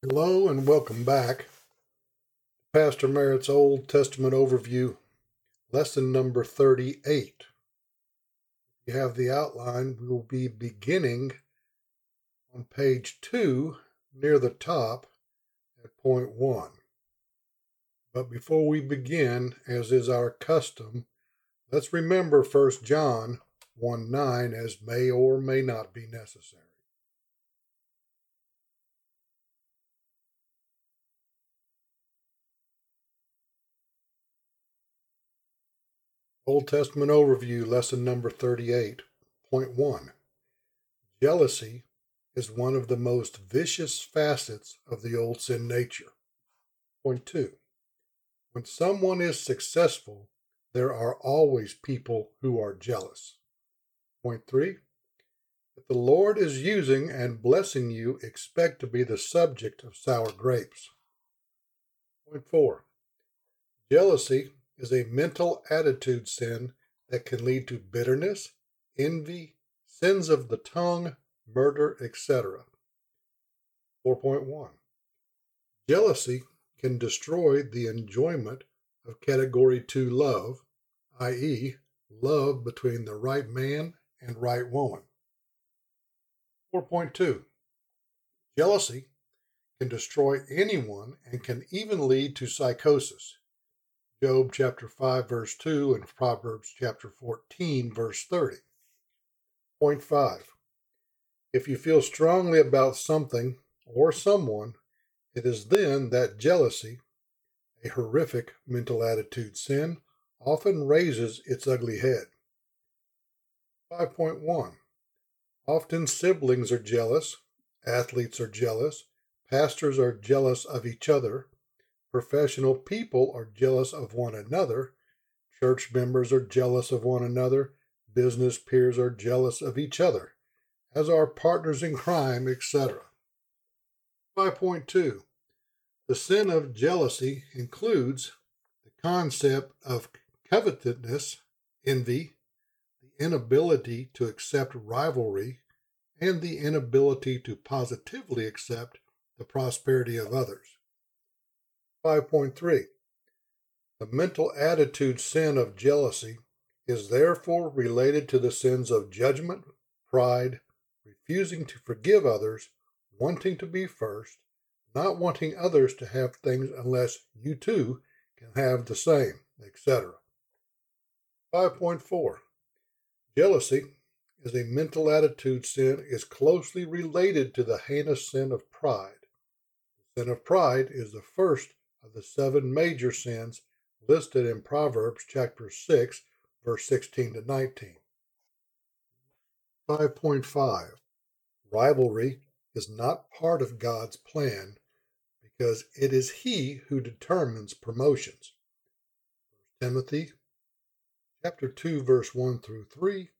Hello and welcome back. Pastor Merritt's Old Testament Overview, lesson number 38. If You have the outline. We will be beginning on page 2 near the top at point 1. But before we begin, as is our custom, let's remember 1 John 1 9 as may or may not be necessary. Old Testament Overview, Lesson Number 38.1 Jealousy is one of the most vicious facets of the old sin nature. Point 2 When someone is successful, there are always people who are jealous. Point 3 If the Lord is using and blessing you, expect to be the subject of sour grapes. Point 4 Jealousy is a mental attitude sin that can lead to bitterness, envy, sins of the tongue, murder, etc. 4.1 Jealousy can destroy the enjoyment of category 2 love, i.e., love between the right man and right woman. 4.2 Jealousy can destroy anyone and can even lead to psychosis. Job chapter 5, verse 2, and Proverbs chapter 14, verse 30. Point 5. If you feel strongly about something or someone, it is then that jealousy, a horrific mental attitude sin, often raises its ugly head. 5.1. Often siblings are jealous, athletes are jealous, pastors are jealous of each other, Professional people are jealous of one another. Church members are jealous of one another. Business peers are jealous of each other, as are partners in crime, etc. 5.2 The sin of jealousy includes the concept of covetousness, envy, the inability to accept rivalry, and the inability to positively accept the prosperity of others. 5.3 The mental attitude sin of jealousy is therefore related to the sins of judgment, pride, refusing to forgive others, wanting to be first, not wanting others to have things unless you too can have the same, etc. 5.4 Jealousy is a mental attitude sin is closely related to the heinous sin of pride. The sin of pride is the first of the seven major sins listed in Proverbs chapter 6, verse 16 to 19. 5.5 Rivalry is not part of God's plan because it is He who determines promotions. 1 Timothy chapter 2, verse 1 through 3,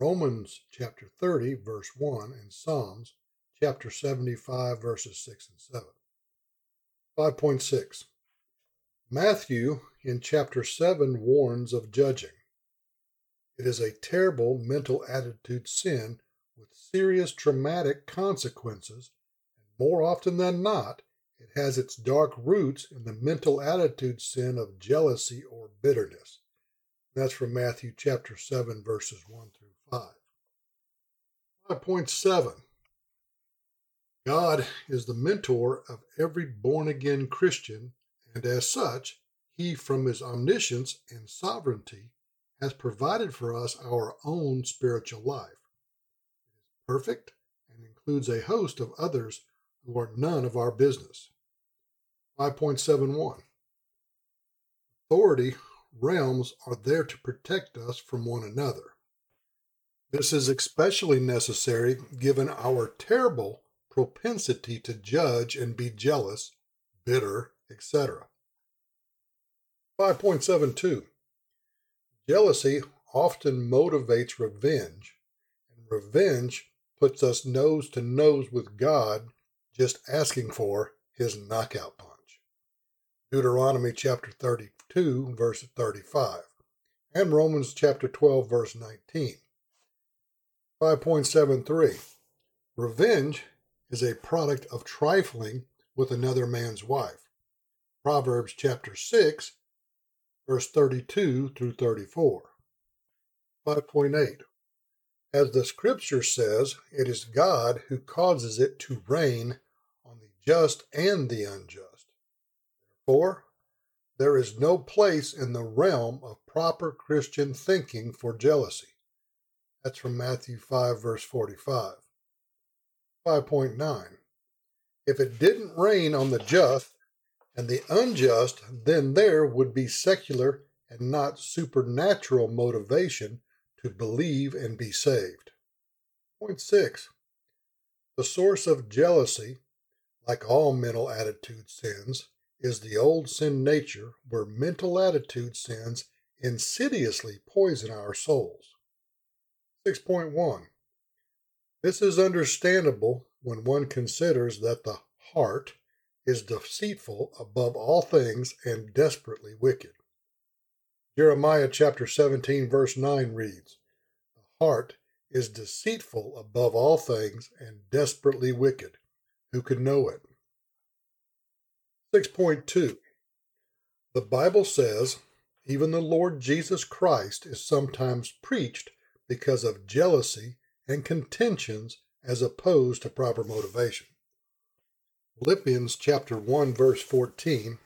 Romans chapter 30, verse 1, and Psalms chapter 75, verses 6 and 7. 5.6 Matthew in chapter 7 warns of judging. It is a terrible mental attitude sin with serious traumatic consequences, and more often than not, it has its dark roots in the mental attitude sin of jealousy or bitterness. That's from Matthew chapter 7, verses 1 through 5. 5.7 God is the mentor of every born again Christian, and as such, He, from His omniscience and sovereignty, has provided for us our own spiritual life. It is perfect and includes a host of others who are none of our business. 5.71 Authority realms are there to protect us from one another. This is especially necessary given our terrible propensity to judge and be jealous, bitter, etc. 5.72 Jealousy often motivates revenge, and revenge puts us nose to nose with God just asking for his knockout punch. Deuteronomy chapter 32, verse 35, and Romans chapter 12, verse 19. 5.73 Revenge is a product of trifling with another man's wife. Proverbs chapter 6, verse 32 through 34. 5.8 As the scripture says, it is God who causes it to rain on the just and the unjust. Therefore, there is no place in the realm of proper Christian thinking for jealousy. That's from Matthew 5, verse 45. 5.9 If it didn't rain on the just and the unjust, then there would be secular and not supernatural motivation to believe and be saved. Point 6 The source of jealousy, like all mental attitude sins, is the old sin nature where mental attitude sins insidiously poison our souls. 6.1 This is understandable when one considers that the heart is deceitful above all things and desperately wicked. Jeremiah chapter 17 verse 9 reads, The heart is deceitful above all things and desperately wicked. Who could know it? 6.2 The Bible says even the Lord Jesus Christ is sometimes preached because of jealousy and contentions as opposed to proper motivation. Philippians chapter 1 verse 14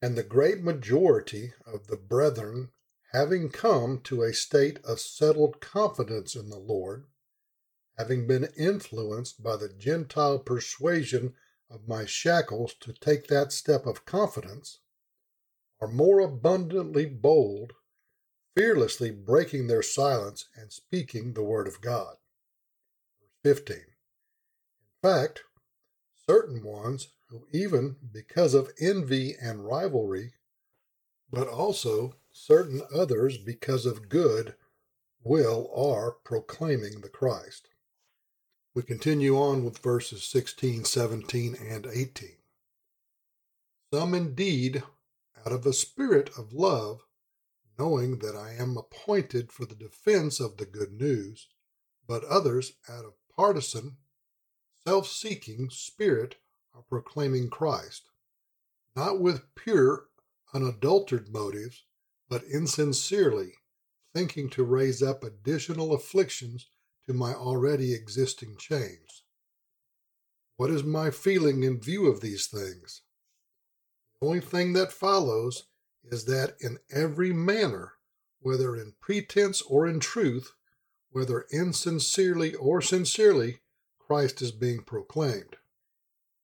And the great majority of the brethren having come to a state of settled confidence in the Lord, having been influenced by the Gentile persuasion of my shackles to take that step of confidence are more abundantly bold, fearlessly breaking their silence and speaking the word of God. Verse 15. In fact, certain ones who, even because of envy and rivalry, but also certain others because of good will, are proclaiming the Christ. We continue on with verses 16, 17, and 18. Some indeed, out of a spirit of love, knowing that I am appointed for the defense of the good news, but others out of partisan, self seeking spirit are proclaiming Christ, not with pure, unadulterated motives, but insincerely, thinking to raise up additional afflictions to my already existing chains. What is my feeling in view of these things? The only thing that follows is that in every manner, whether in pretense or in truth, whether insincerely or sincerely, Christ is being proclaimed.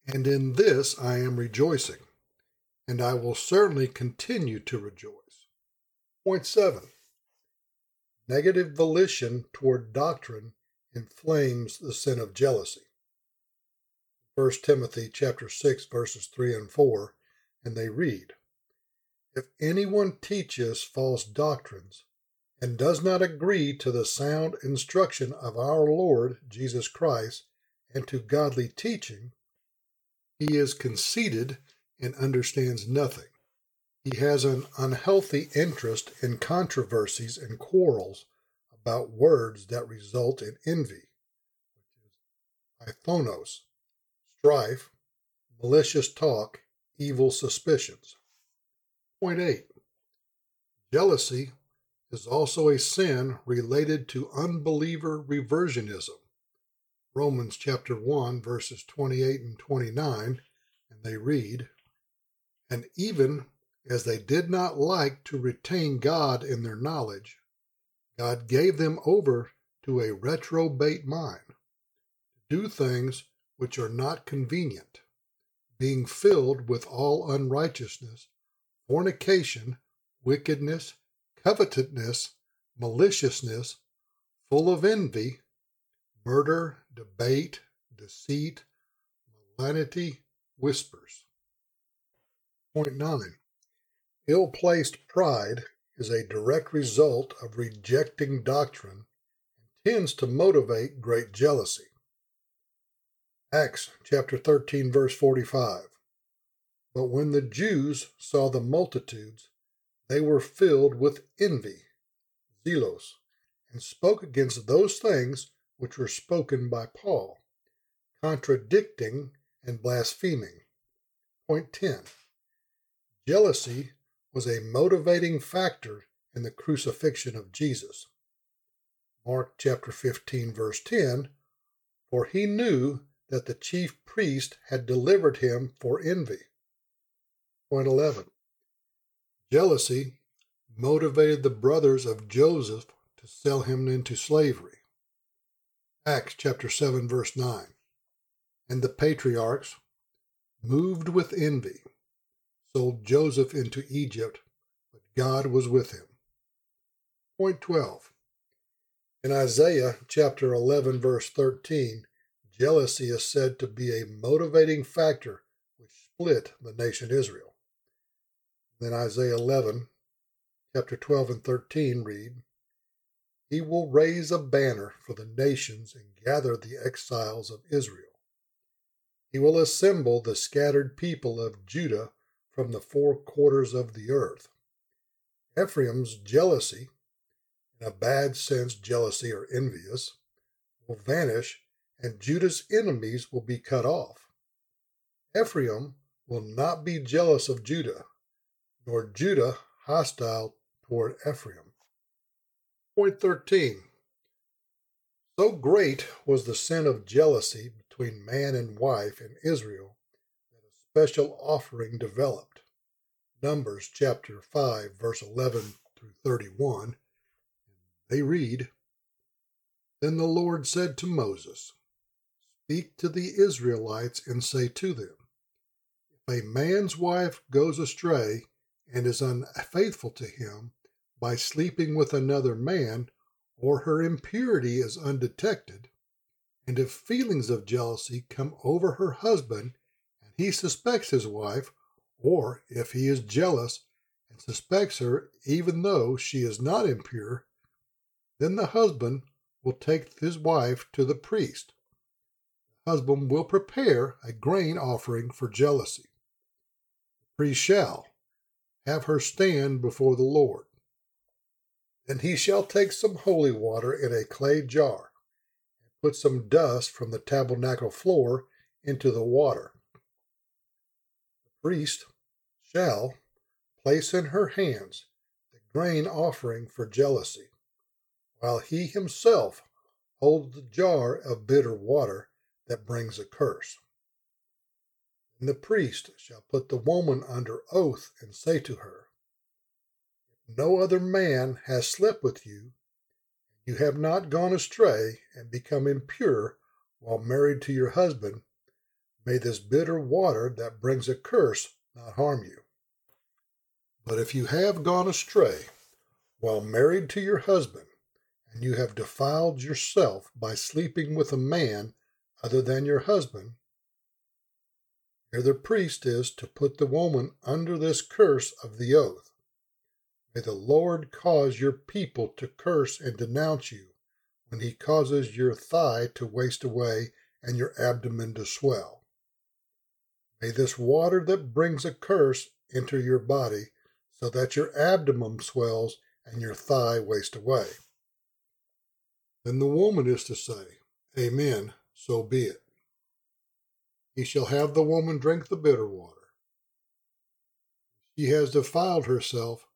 And in this I am rejoicing, and I will certainly continue to rejoice. Point 7 Negative volition toward doctrine inflames the sin of jealousy. 1 Timothy chapter 6 verses 3 and 4 and they read If anyone teaches false doctrines and does not agree to the sound instruction of our Lord Jesus Christ and to godly teaching he is conceited and understands nothing he has an unhealthy interest in controversies and quarrels about words that result in envy, which is phthonos, strife, malicious talk, evil suspicions. Point 8. Jealousy is also a sin related to unbeliever reversionism. Romans chapter 1 verses 28 and 29 and they read, and even as they did not like to retain God in their knowledge, God gave them over to a reprobate mind, to do things which are not convenient, being filled with all unrighteousness, fornication, wickedness, covetousness, maliciousness, full of envy, murder, debate, deceit, malignity, whispers. Point 9. Ill placed pride is a direct result of rejecting doctrine and tends to motivate great jealousy. Acts chapter 13 verse 45. But when the Jews saw the multitudes, they were filled with envy, zelos, and spoke against those things which were spoken by Paul, contradicting and blaspheming. Point 10. Jealousy was a motivating factor in the crucifixion of Jesus. Mark chapter 15, verse 10 For he knew that the chief priest had delivered him for envy. Point 11. Jealousy motivated the brothers of Joseph to sell him into slavery. Acts chapter 7, verse 9. And the patriarchs, moved with envy, sold Joseph into Egypt, but God was with him. Point 12. In Isaiah chapter 11, verse 13, jealousy is said to be a motivating factor which split the nation Israel. Then Isaiah 11, chapter 12 and 13 read, He will raise a banner for the nations and gather the exiles of Israel. He will assemble the scattered people of Judah from the four quarters of the earth. Ephraim's jealousy in a bad sense, jealousy or envious, will vanish, and Judah's enemies will be cut off. Ephraim will not be jealous of Judah, nor Judah hostile toward Ephraim. Point 13. So great was the sin of jealousy between man and wife in Israel that a special offering developed. Numbers chapter 5, verse 11 through 31 they read Then the Lord said to Moses, Speak to the Israelites and say to them, If a man's wife goes astray and is unfaithful to him by sleeping with another man, or her impurity is undetected, and if feelings of jealousy come over her husband and he suspects his wife, or if he is jealous and suspects her even though she is not impure, then the husband will take his wife to the priest. The husband will prepare a grain offering for jealousy. The priest shall have her stand before the Lord. And he shall take some holy water in a clay jar, and put some dust from the tabernacle floor into the water. The priest shall place in her hands the grain offering for jealousy while he himself holds the jar of bitter water that brings a curse. And the priest shall put the woman under oath and say to her, If no other man has slept with you, you have not gone astray and become impure while married to your husband, may this bitter water that brings a curse not harm you. But if you have gone astray while married to your husband, and you have defiled yourself by sleeping with a man other than your husband, here the priest is to put the woman under this curse of the oath. May the Lord cause your people to curse and denounce you when he causes your thigh to waste away and your abdomen to swell. May this water that brings a curse enter your body so that your abdomen swells and your thigh waste away. Then the woman is to say, Amen, so be it. He shall have the woman drink the bitter water. She has defiled herself,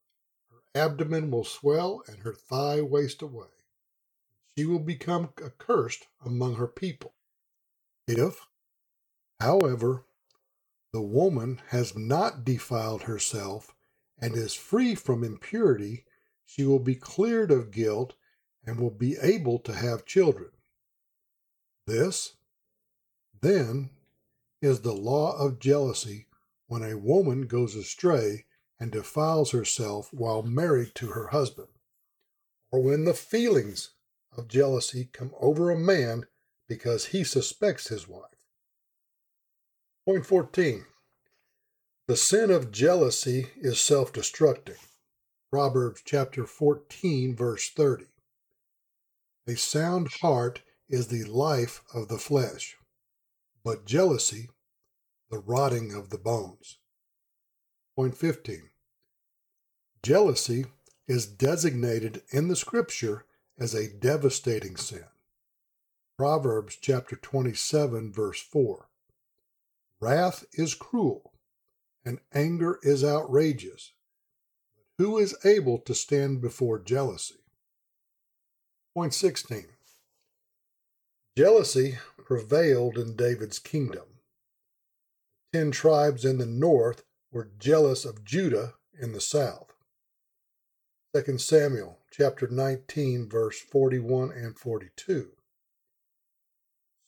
her abdomen will swell and her thigh waste away. She will become accursed among her people. If, however, the woman has not defiled herself and is free from impurity, she will be cleared of guilt and will be able to have children. This, then, is the law of jealousy when a woman goes astray and defiles herself while married to her husband, or when the feelings of jealousy come over a man because he suspects his wife. Point 14. The sin of jealousy is self destructing. Proverbs chapter 14, verse 30. A sound heart is the life of the flesh, but jealousy, the rotting of the bones. Point 15. Jealousy is designated in the scripture as a devastating sin. Proverbs chapter 27 verse 4. Wrath is cruel, and anger is outrageous. But who is able to stand before jealousy? Point 16. Jealousy prevailed in David's kingdom. Ten tribes in the north were jealous of Judah in the south. 2 Samuel chapter 19 verse 41 and 42.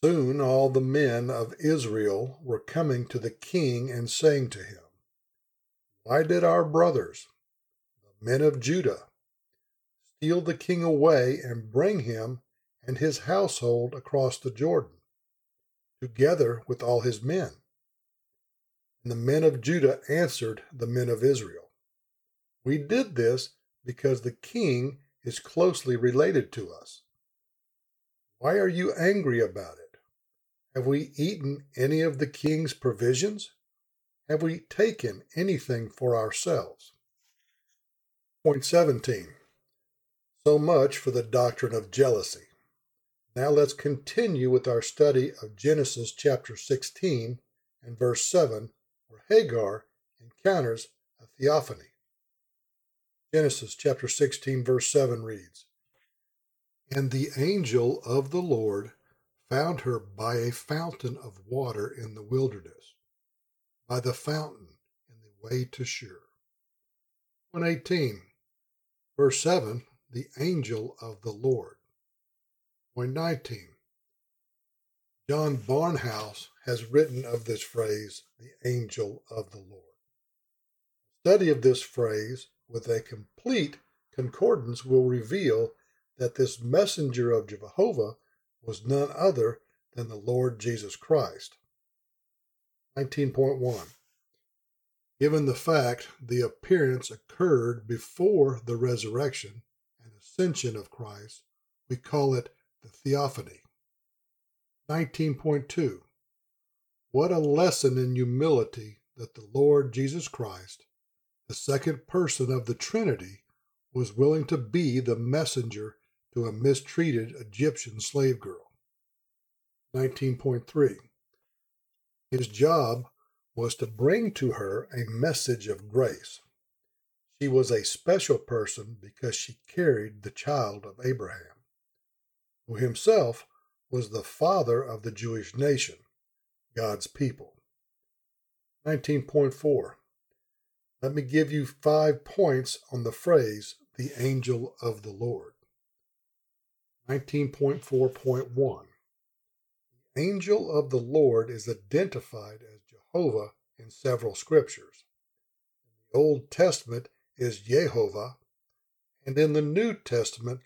Soon all the men of Israel were coming to the king and saying to him, Why did our brothers, the men of Judah, steal the king away and bring him and his household across the Jordan, together with all his men? And the men of Judah answered the men of Israel, We did this because the king is closely related to us. Why are you angry about it? Have we eaten any of the king's provisions? Have we taken anything for ourselves? Point 17. So much for the doctrine of jealousy. Now let's continue with our study of Genesis chapter 16 and verse 7, where Hagar encounters a theophany. Genesis chapter 16, verse 7 reads And the angel of the Lord found her by a fountain of water in the wilderness, by the fountain in the way to Shur. 118, verse 7, the angel of the Lord. 119, John Barnhouse has written of this phrase, the angel of the Lord. Study of this phrase with a complete concordance will reveal that this messenger of Jehovah was none other than the Lord Jesus Christ. 19.1 Given the fact the appearance occurred before the resurrection and ascension of Christ, we call it the theophany. 19.2 What a lesson in humility that the Lord Jesus Christ, the second person of the Trinity, was willing to be the messenger to a mistreated Egyptian slave girl. 19.3 His job was to bring to her a message of grace. She was a special person because she carried the child of Abraham, who himself was the father of the Jewish nation, God's people. 19.4 Let me give you five points on the phrase, the angel of the Lord. 19.4.1 The angel of the Lord is identified as Jehovah in several scriptures. In the Old Testament is Jehovah, and in the New Testament,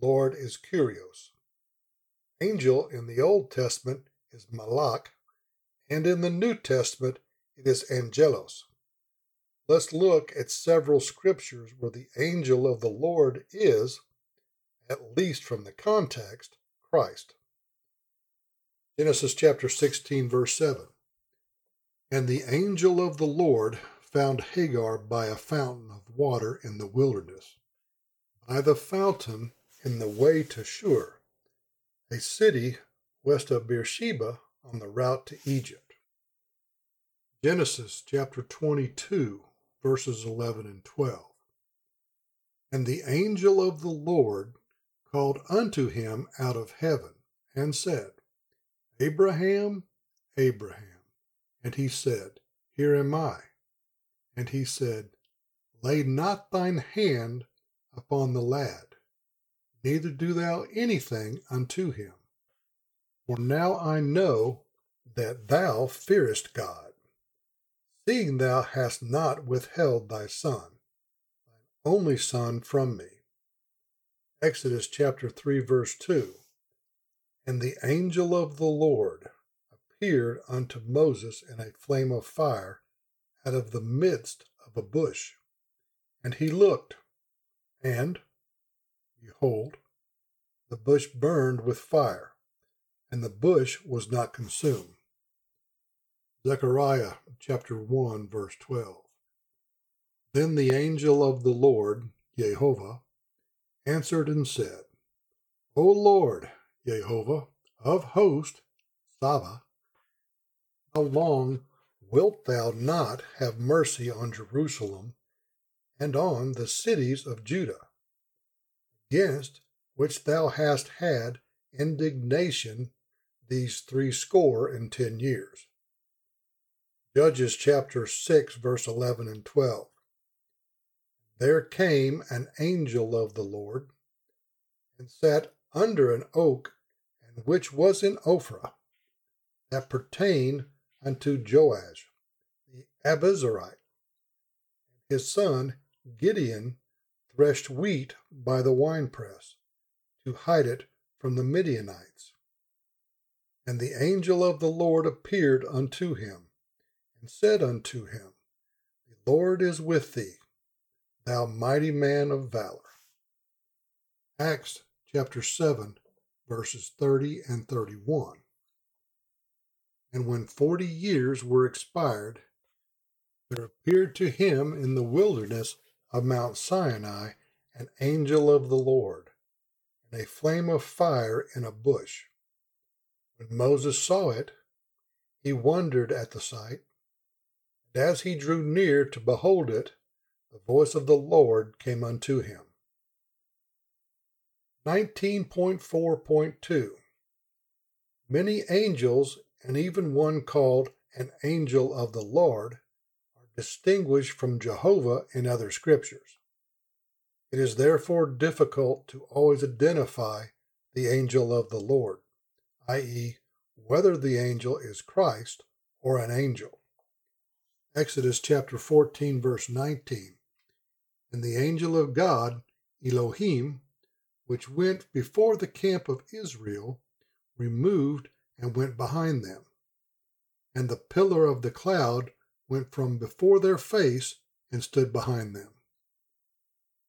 Lord is Kyrios. Angel in the Old Testament is Malak, and in the New Testament it is Angelos. Let's look at several scriptures where the angel of the Lord is at least from the context, Christ. Genesis chapter 16, verse 7. And the angel of the Lord found Hagar by a fountain of water in the wilderness, by the fountain in the way to Shur, a city west of Beersheba on the route to Egypt. Genesis chapter 22, verses 11 and 12. And the angel of the Lord called unto him out of heaven, and said, Abraham, Abraham. And he said, Here am I. And he said, Lay not thine hand upon the lad, neither do thou anything unto him. For now I know that thou fearest God, seeing thou hast not withheld thy son, thine only son, from me. Exodus chapter 3, verse 2. And the angel of the Lord appeared unto Moses in a flame of fire out of the midst of a bush. And he looked, and, behold, the bush burned with fire, and the bush was not consumed. Zechariah chapter 1, verse 12. Then the angel of the Lord, Jehovah, answered and said, O Lord, Jehovah of hosts, Saba, how long Wilt thou not have mercy on Jerusalem and on the cities of Judah, against which thou hast had indignation these threescore and ten years? Judges chapter 6, verse 11 and 12. There came an angel of the Lord and sat under an oak, and which was in Ophrah, that pertained unto Joash the Abiezrite. His son Gideon threshed wheat by the winepress to hide it from the Midianites. And the angel of the Lord appeared unto him, and said unto him, The Lord is with thee, thou mighty man of valor. Acts chapter 7, verses 30 and 31. And when forty years were expired, there appeared to him in the wilderness of Mount Sinai an angel of the Lord, and a flame of fire in a bush. When Moses saw it, he wondered at the sight, and as he drew near to behold it, the voice of the Lord came unto him. 19.4.2 Many angels and even one called an angel of the Lord, distinguished from Jehovah in other scriptures. It is therefore difficult to always identify the angel of the Lord, i.e., whether the angel is Christ or an angel. Exodus chapter 14, verse 19. And the angel of God, Elohim, which went before the camp of Israel, removed and went behind them. And the pillar of the cloud went from before their face and stood behind them.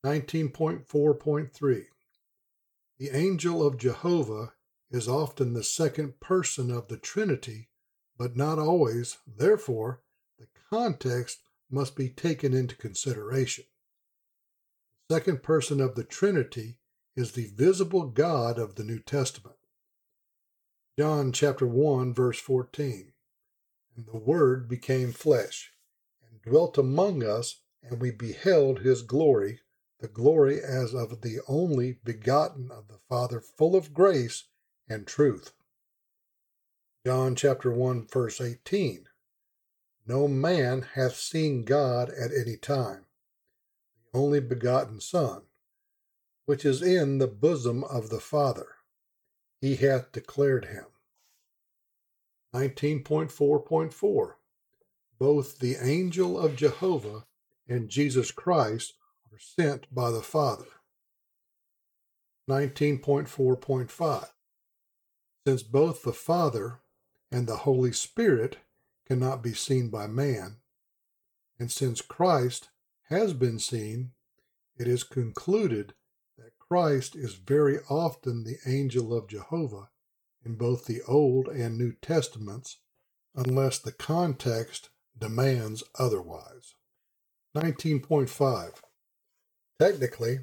19.4.3 The angel of Jehovah is often the second person of the Trinity, but not always. Therefore, the context must be taken into consideration. The second person of the Trinity is the visible God of the New Testament. John chapter 1 verse 14. And the word became flesh and dwelt among us and we beheld his glory, the glory as of the only begotten of the Father, full of grace and truth. John chapter 1 verse 18. No man hath seen God at any time, the only begotten Son, which is in the bosom of the Father he hath declared him. 19.4.4 Both the angel of Jehovah and Jesus Christ are sent by the Father. 19.4.5 Since both the Father and the Holy Spirit cannot be seen by man, and since Christ has been seen, it is concluded that Christ is very often the angel of Jehovah in both the Old and New Testaments, unless the context demands otherwise. 19.5 Technically,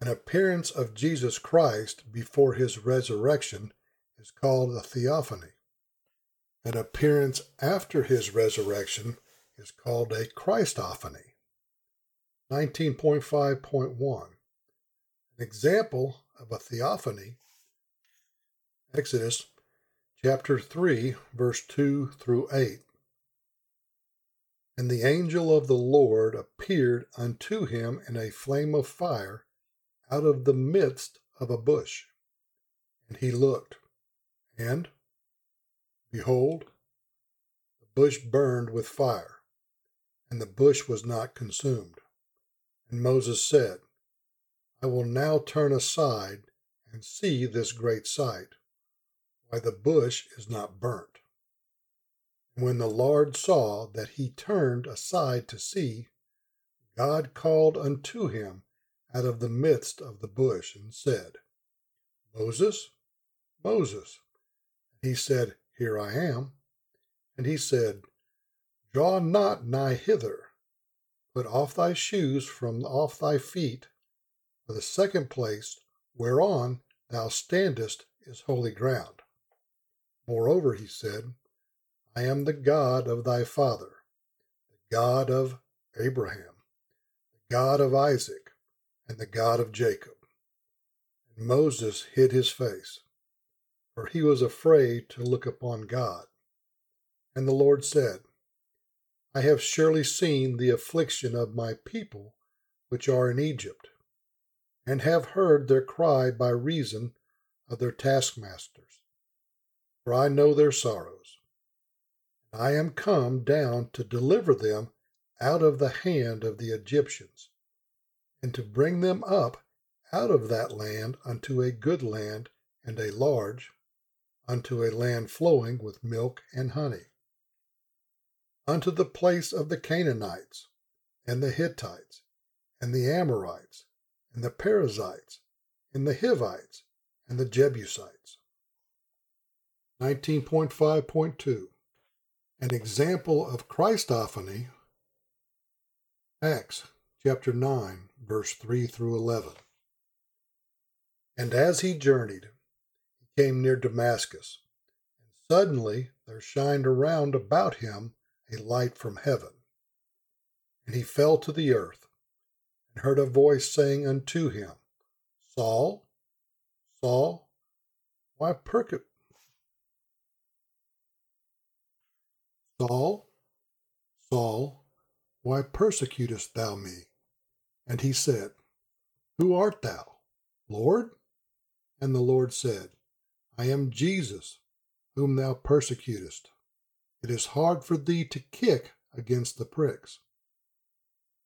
an appearance of Jesus Christ before his resurrection is called a theophany. An appearance after his resurrection is called a Christophany. 19.5.1 an example of a theophany, Exodus chapter 3, verse 2 through 8. And the angel of the Lord appeared unto him in a flame of fire out of the midst of a bush. And he looked, and behold, the bush burned with fire, and the bush was not consumed. And Moses said, I will now turn aside and see this great sight, why the bush is not burnt. When the Lord saw that he turned aside to see, God called unto him out of the midst of the bush and said, Moses, Moses. And he said, Here I am. And he said, Draw not nigh hither. Put off thy shoes from off thy feet, for the second place whereon thou standest is holy ground. Moreover, he said, I am the God of thy father, the God of Abraham, the God of Isaac, and the God of Jacob. And Moses hid his face, for he was afraid to look upon God. And the Lord said, I have surely seen the affliction of my people which are in Egypt, and have heard their cry by reason of their taskmasters. For I know their sorrows. And I am come down to deliver them out of the hand of the Egyptians, and to bring them up out of that land unto a good land and a large, unto a land flowing with milk and honey unto the place of the Canaanites, and the Hittites, and the Amorites, and the Perizzites, and the Hivites, and the Jebusites. 19.5.2 An example of Christophany, Acts chapter 9, verse 3 through 11. And as he journeyed, he came near Damascus, and suddenly there shined around about him a light from heaven. And he fell to the earth, and heard a voice saying unto him, Saul, Saul, why percute Saul, Saul, why persecutest thou me? And he said, Who art thou, Lord? And the Lord said, I am Jesus, whom thou persecutest. It is hard for thee to kick against the pricks.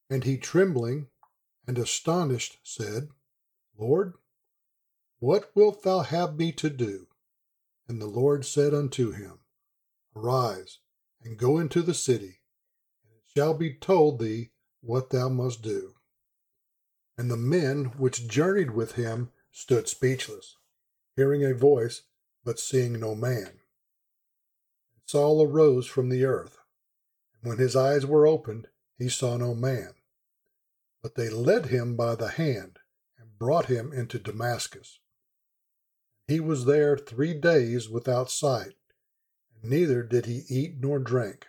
And he, trembling and astonished, said, Lord, what wilt thou have me to do? And the Lord said unto him, Arise, and go into the city, and it shall be told thee what thou must do. And the men which journeyed with him stood speechless, hearing a voice, but seeing no man. And Saul arose from the earth. And when his eyes were opened, he saw no man. But they led him by the hand and brought him into Damascus. He was there three days without sight, neither did he eat nor drink.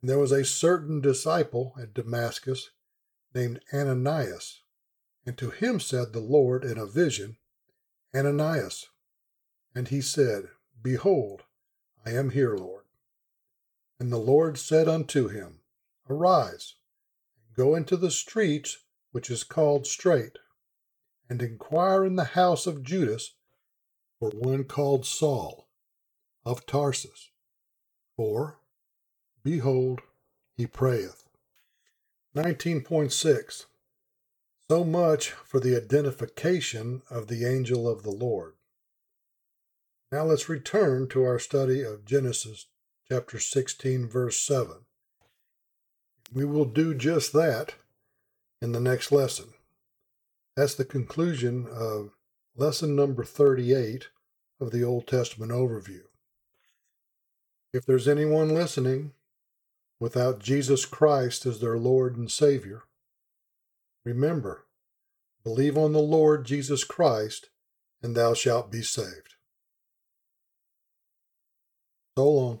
And there was a certain disciple at Damascus named Ananias, and to him said the Lord in a vision, Ananias. And he said, Behold, I am here, Lord. And the Lord said unto him, Arise, and go into the streets which is called Straight, and inquire in the house of Judas for one called Saul of Tarsus. For, behold, he prayeth. 19.6 So much for the identification of the angel of the Lord. Now let's return to our study of Genesis chapter 16, verse 7. We will do just that in the next lesson. That's the conclusion of lesson number 38 of the Old Testament overview. If there's anyone listening without Jesus Christ as their Lord and Savior, remember, believe on the Lord Jesus Christ, and thou shalt be saved. So long.